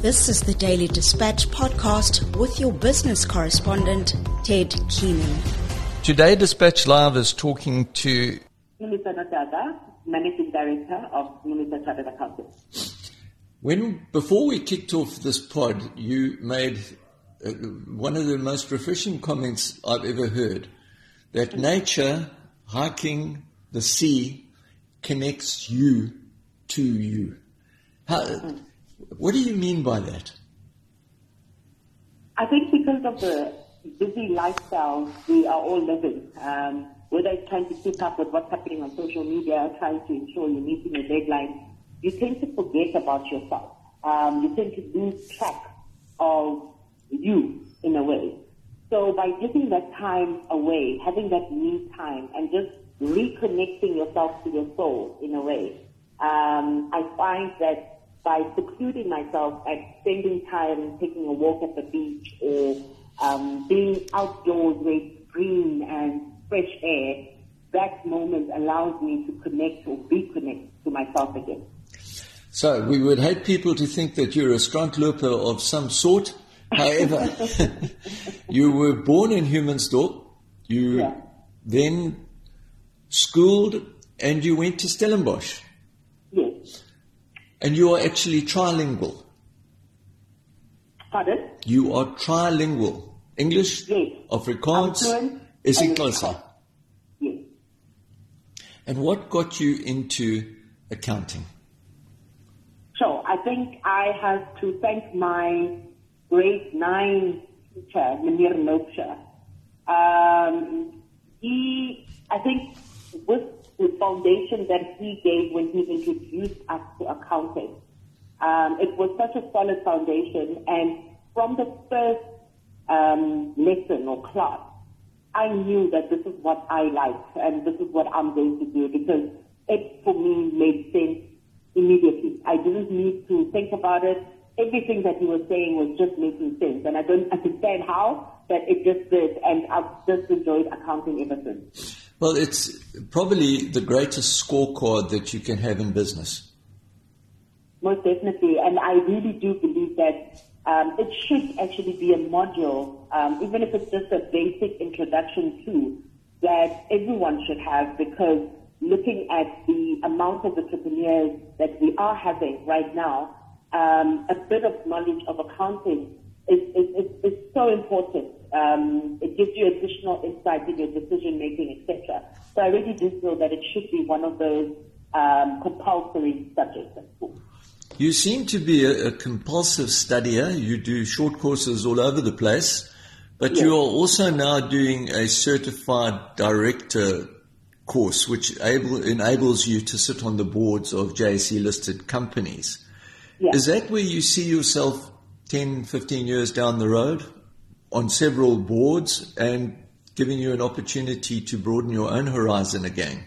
This is the Daily Dispatch podcast with your business correspondent, Ted Keenan. Today, Dispatch Live is talking to Ncumisa Nodaka, Managing Director of Ncumisa Chartered Accountants. When before we kicked off this pod, you made uh, one of the most refreshing comments I've ever heard that nature, hiking, the sea connects you to you. How, what do you mean by that? I think because of the busy lifestyle we are all living, um, whether it's trying to keep up with what's happening on social media, trying to ensure you're meeting your deadline, you tend to forget about yourself. Um, you tend to lose track of you in a way. So by taking that time away, having that me time, and just reconnecting yourself to your soul in a way, um, I find that by secluding myself and spending time taking a walk at the beach or um, being outdoors where it's green and fresh air, that moment allows me to connect or reconnect to myself again. So we would hate people to think that you're a strandloper of some sort. However, you were born in Humansdorp. You Yeah. then schooled and you went to Stellenbosch. And you are actually trilingual. Pardon? You are trilingual. English, Yes. Afrikaans, I'm fluent isiXhosa. and Yes. And what got you into accounting? So I think I have to thank my grade nine teacher, Munir Loksha. Um, he, I think, foundation that he gave when he introduced us to accounting, um, it was such a solid foundation. And from the first um, lesson or class, I knew that this is what I like and this is what I'm going to do because it for me made sense immediately. I didn't need to think about it. Everything that he was saying was just making sense and I don't understand how, but it just did and I've just enjoyed accounting ever since. Well, it's probably the greatest scorecard that you can have in business. Most definitely, and I really do believe that um, it should actually be a module, um, even if it's just a basic introduction to that everyone should have because looking at the amount of entrepreneurs that we are having right now, um, a bit of knowledge of accounting is, is, is, is so important. Um, it gives you additional insight in your decision making, etc. So I really do feel that it should be one of those um, compulsory subjects at school. You seem to be a, a compulsive studier. You do short courses all over the place, but you are also now doing a certified director course, which able, enables you to sit on the boards of JSE listed companies. Yeah. Is that where you see yourself 10, 15 years down the road on several boards and giving you an opportunity to broaden your own horizon again?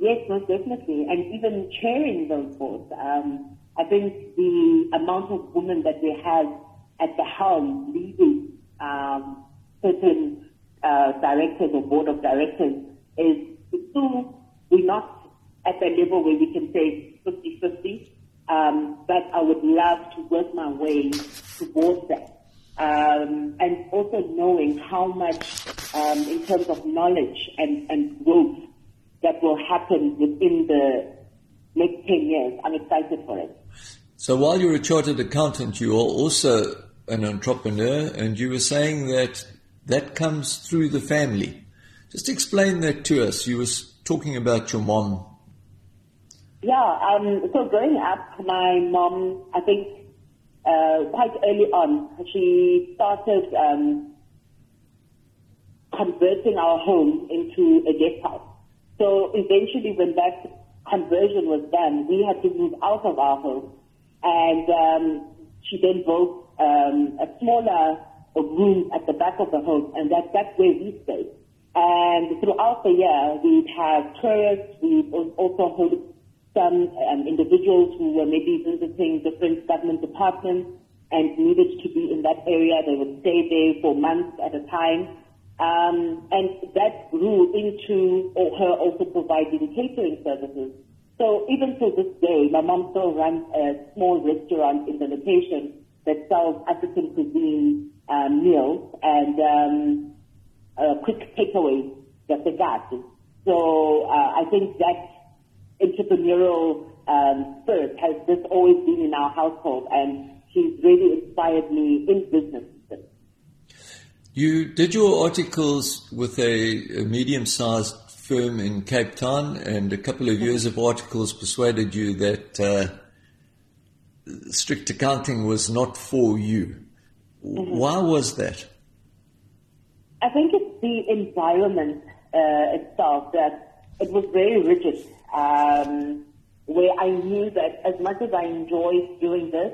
Yes, most definitely. And even chairing those boards. Um, I think the amount of women that we have at the helm leading um, certain uh, directors or board of directors is still, we're not at that level where we can say 50-50. Um, but I would love to work my way towards that. Um, and also knowing how much um, in terms of knowledge and, and growth that will happen within the next 10 years. I'm excited for it. So while you're a chartered accountant, you are also an entrepreneur, and you were saying that that comes through the family. Just explain that to us. You were talking about your mom. Yeah, um, so growing up, my mom, I think uh, quite early on, she started um, converting our home into a guest house. So eventually, when that conversion was done, we had to move out of our home, and um, she then built um, a smaller room at the back of the home, and that, that's where we stayed. And throughout the year, we'd have tourists. We'd also hold some um, individuals who were maybe visiting different government departments and needed to be in that area. They would stay there for months at a time. Um, and that grew into or her also providing catering services So even to this day, my mom still runs a small restaurant in the location that sells African cuisine um, meals and um, uh, quick takeaways, that they got. So uh, I think that entrepreneurial um, spirit has just always been in our household, and she's really inspired me in business. You did your articles with a, a medium-sized firm in Cape Town, and a couple of years of articles persuaded you that uh, strict accounting was not for you. Mm-hmm. Why was that? I think it's the environment uh, itself that it was very rigid. Um, where I knew that as much as I enjoyed doing this,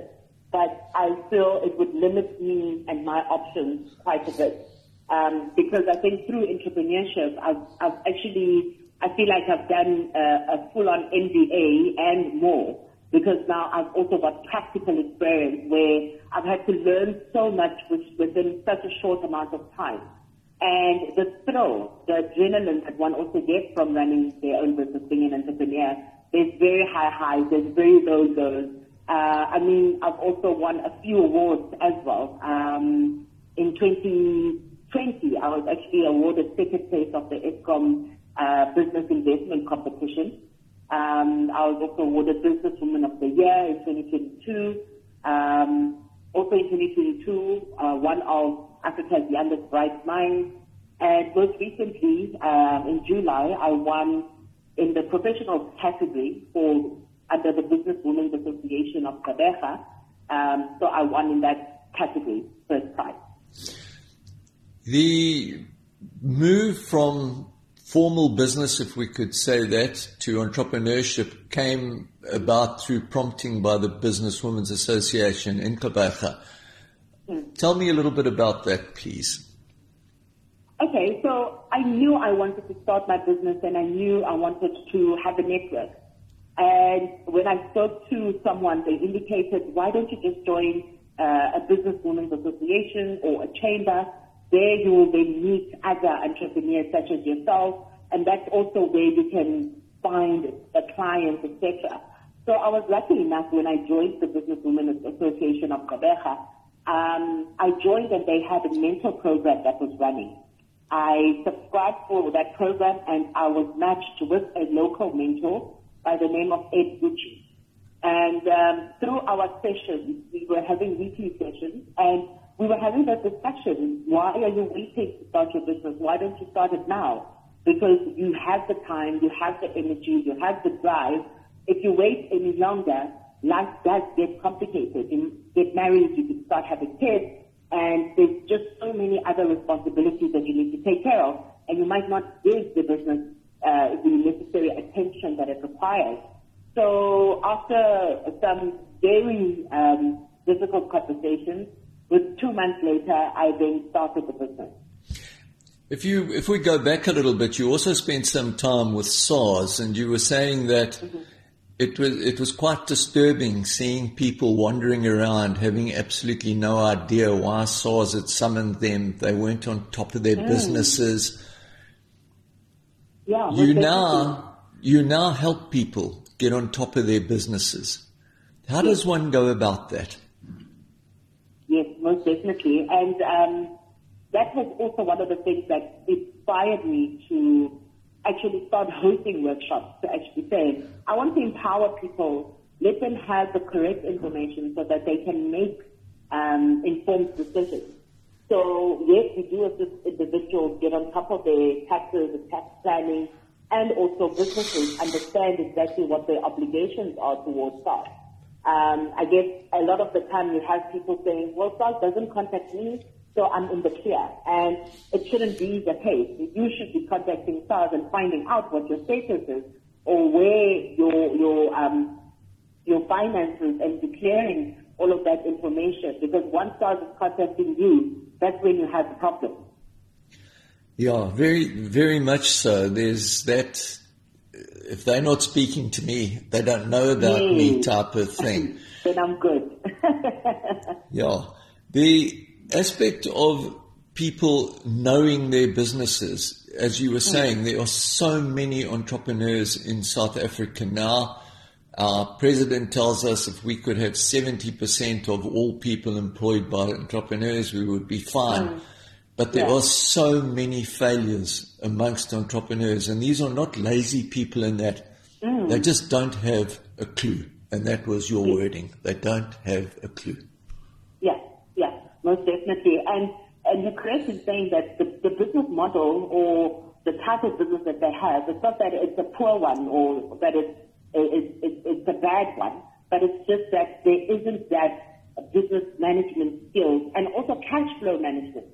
but I feel it would limit me and my options quite a bit. Um, because I think through entrepreneurship, I've, I've actually, I feel like I've done a, a full-on MBA and more because now I've also got practical experience where I've had to learn so much within such a short amount of time. And the thrill, the adrenaline that one also gets from running their own business, being an entrepreneur, there's very high highs, there's very low lows. Uh, I mean, I've also won a few awards as well. Um, in 2020, I was actually awarded second place of the Eskom uh, Business Investment Competition. Um, I was also awarded Businesswoman of the Year in 2022. Um, also in 2022, uh, one of Africa's youngest bright minds. And most recently, uh, in July, I won in the professional category for under the Business Women's Association of Gqeberha. Um, so I won in that category, first prize. The move from formal business, if we could say that, to entrepreneurship came about through prompting by the Business Women's Association in Gqeberha. Tell me a little bit about that, please. Okay, so I knew I wanted to start my business and I knew I wanted to have a network. And when I spoke to someone, they indicated, why don't you just join uh, a business women's association or a chamber? There you will then meet other entrepreneurs such as yourself, and that's also where you can find a client, etc. So I was lucky enough when I joined the Business Women's Association of Gqeberha, um, I joined and they had a mentor program that was running. I subscribed for that program and I was matched with a local mentor by the name of Ed Gucci. And um, through our sessions, we were having weekly sessions and we were having that discussion. Why are you waiting to start your business? Why don't you start it now? Because you have the time, you have the energy, you have the drive. If you wait any longer, life does get complicated. You get married, you can start having kids, and there's just so many other responsibilities that you need to take care of, and you might not give the business uh, the necessary attention that it requires. So after some very um, difficult conversations, with two months later, I then started the business. If you, if we go back a little bit, you also spent some time with SARS, and you were saying that mm-hmm it was it was quite disturbing seeing people wandering around having absolutely no idea why SARS had summoned them. They weren't on top of their mm. businesses. Yeah, you now you now help people get on top of their businesses. How does one go about that? Yes, most definitely, and um, that was also one of the things that inspired me to actually start hosting workshops to actually say, I want to empower people, let them have the correct information so that they can make um, informed decisions. So yes, we do assist individuals get on top of their taxes and tax planning, and also businesses understand exactly what their obligations are towards SARS. Um, I guess a lot of the time you have people saying, well, SARS doesn't contact me, so I'm in the clear. And it shouldn't be the case. You should be contacting SARS and finding out what your status is or where your, your, um, your finances and declaring all of that information. Because once SARS is contacting you, that's when you have the problem. Yeah, very, very much so. There's that, if they're not speaking to me, they don't know about me type of thing. then I'm good. yeah. The, aspect of people knowing their businesses. as you were saying, there are so many entrepreneurs in South Africa now. Our president tells us if we could have 70% of all people employed by entrepreneurs, we would be fine. Mm. But there yeah. are so many failures amongst entrepreneurs, and these are not lazy people in that mm. they just don't have a clue. And that was your wording. They don't have a clue. Most definitely. And and you're correct in saying that the, the business model or the type of business that they have, it's not that it's a poor one or that it's, it's a bad one, but it's just that there isn't that business management skills and also cash flow management,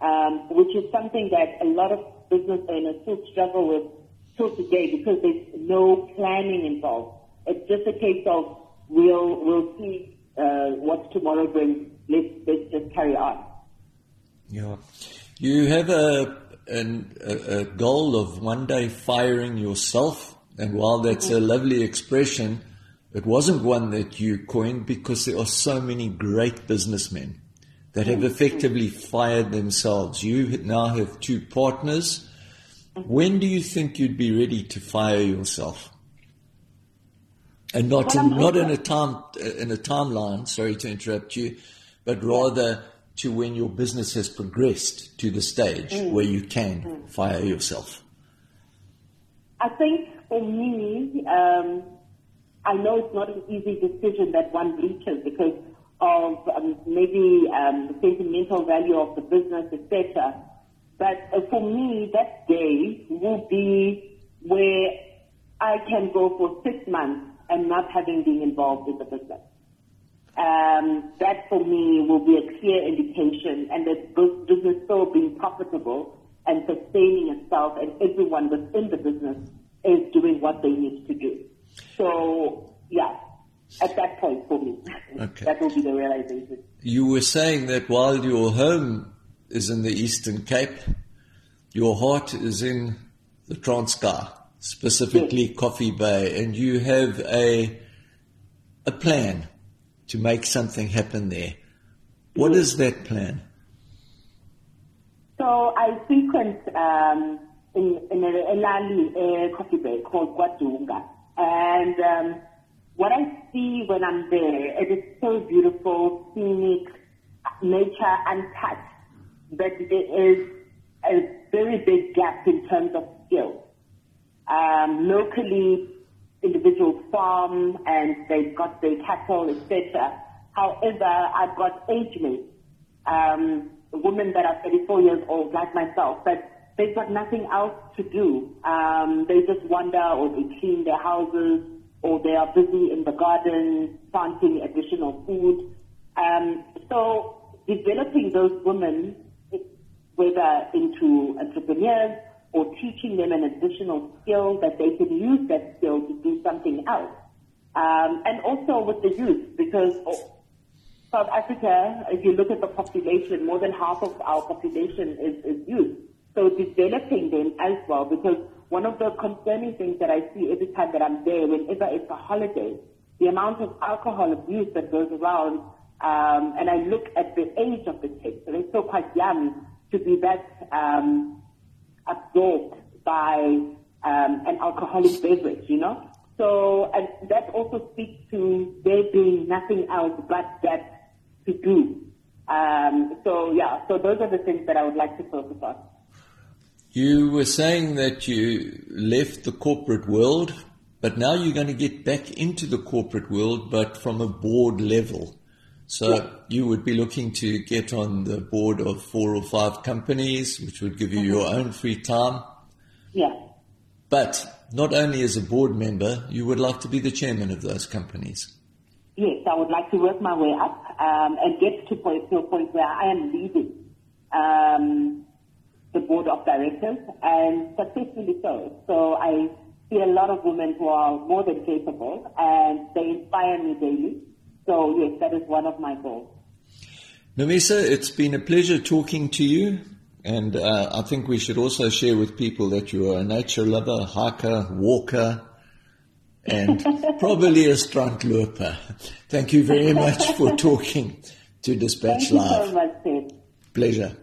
um, which is something that a lot of business owners still struggle with till today because there's no planning involved. It's just a case of we'll we'll see uh, what tomorrow brings. Let's let's just carry on. Yeah, you have a an, a, a goal of one day firing yourself and while that's a lovely expression, it wasn't one that you coined because there are so many great businessmen that have mm-hmm. effectively fired themselves. You now have two partners. Mm-hmm. When do you think you'd be ready to fire yourself? And not in, not in a time in a timeline. Sorry to interrupt you, but rather to when your business has progressed to the stage mm. where you can mm. fire yourself. I think for me, um, I know it's not an easy decision that one reaches because of um, maybe um, the sentimental value of the business, etc. But uh, for me, that day will be where I can go for six months and not having been involved with the business. Um, that for me will be a clear indication and that business still being profitable and sustaining itself and everyone within the business is doing what they need to do. So, yeah, at that point for me, okay. that will be the realization. You were saying that while your home is in the Eastern Cape, your heart is in the Transkei, specifically yes. Coffee Bay, and you have a a plan to make something happen there. What is that plan? So I frequent um, in, in a, a lali a coffee bay called KwaDunga. And um, what I see when I'm there, it is so beautiful, scenic, nature untouched, but there is a very big gap in terms of skills. Um, locally, individuals farm and they've got their cattle, etc. However, I've got age mates, um, women that are 34 years old, like myself, but they've got nothing else to do. Um, they just wander or they clean their houses or they are busy in the garden planting additional food. Um, so developing those women, whether into entrepreneurs or teaching them an additional skill that they can use that skill to do something else. Um, and also with the youth, because South Africa, if you look at the population, more than half of our population is, is youth. So developing them as well, because one of the concerning things that I see every time that I'm there, whenever it's a holiday, the amount of alcohol abuse that goes around, um, and I look at the age of the kids, so they're still quite young to be that um, absorbed by um, an alcoholic beverage, you know. So and that also speaks to there being nothing else but that to do. Um, so yeah, so those are the things that I would like to focus on. You were saying that you left the corporate world, but now you're going to get back into the corporate world, but from a board level. So yeah. you would be looking to get on the board of four or five companies, which would give you mm-hmm. your own free time. Yeah. But not only as a board member, you would like to be the chairman of those companies. Yes, I would like to work my way up um, and get to, point, to a point where I am leading. Um, the board of directors and successfully so. So I see a lot of women who are more than capable and they inspire me daily. So yes, that is one of my goals. Ncumisa, it's been a pleasure talking to you. And uh, I think we should also share with people that you are a nature lover, hiker, walker, and probably a strandloper. Thank you very much for talking to Dispatch Thank Live. You so much, Pleasure.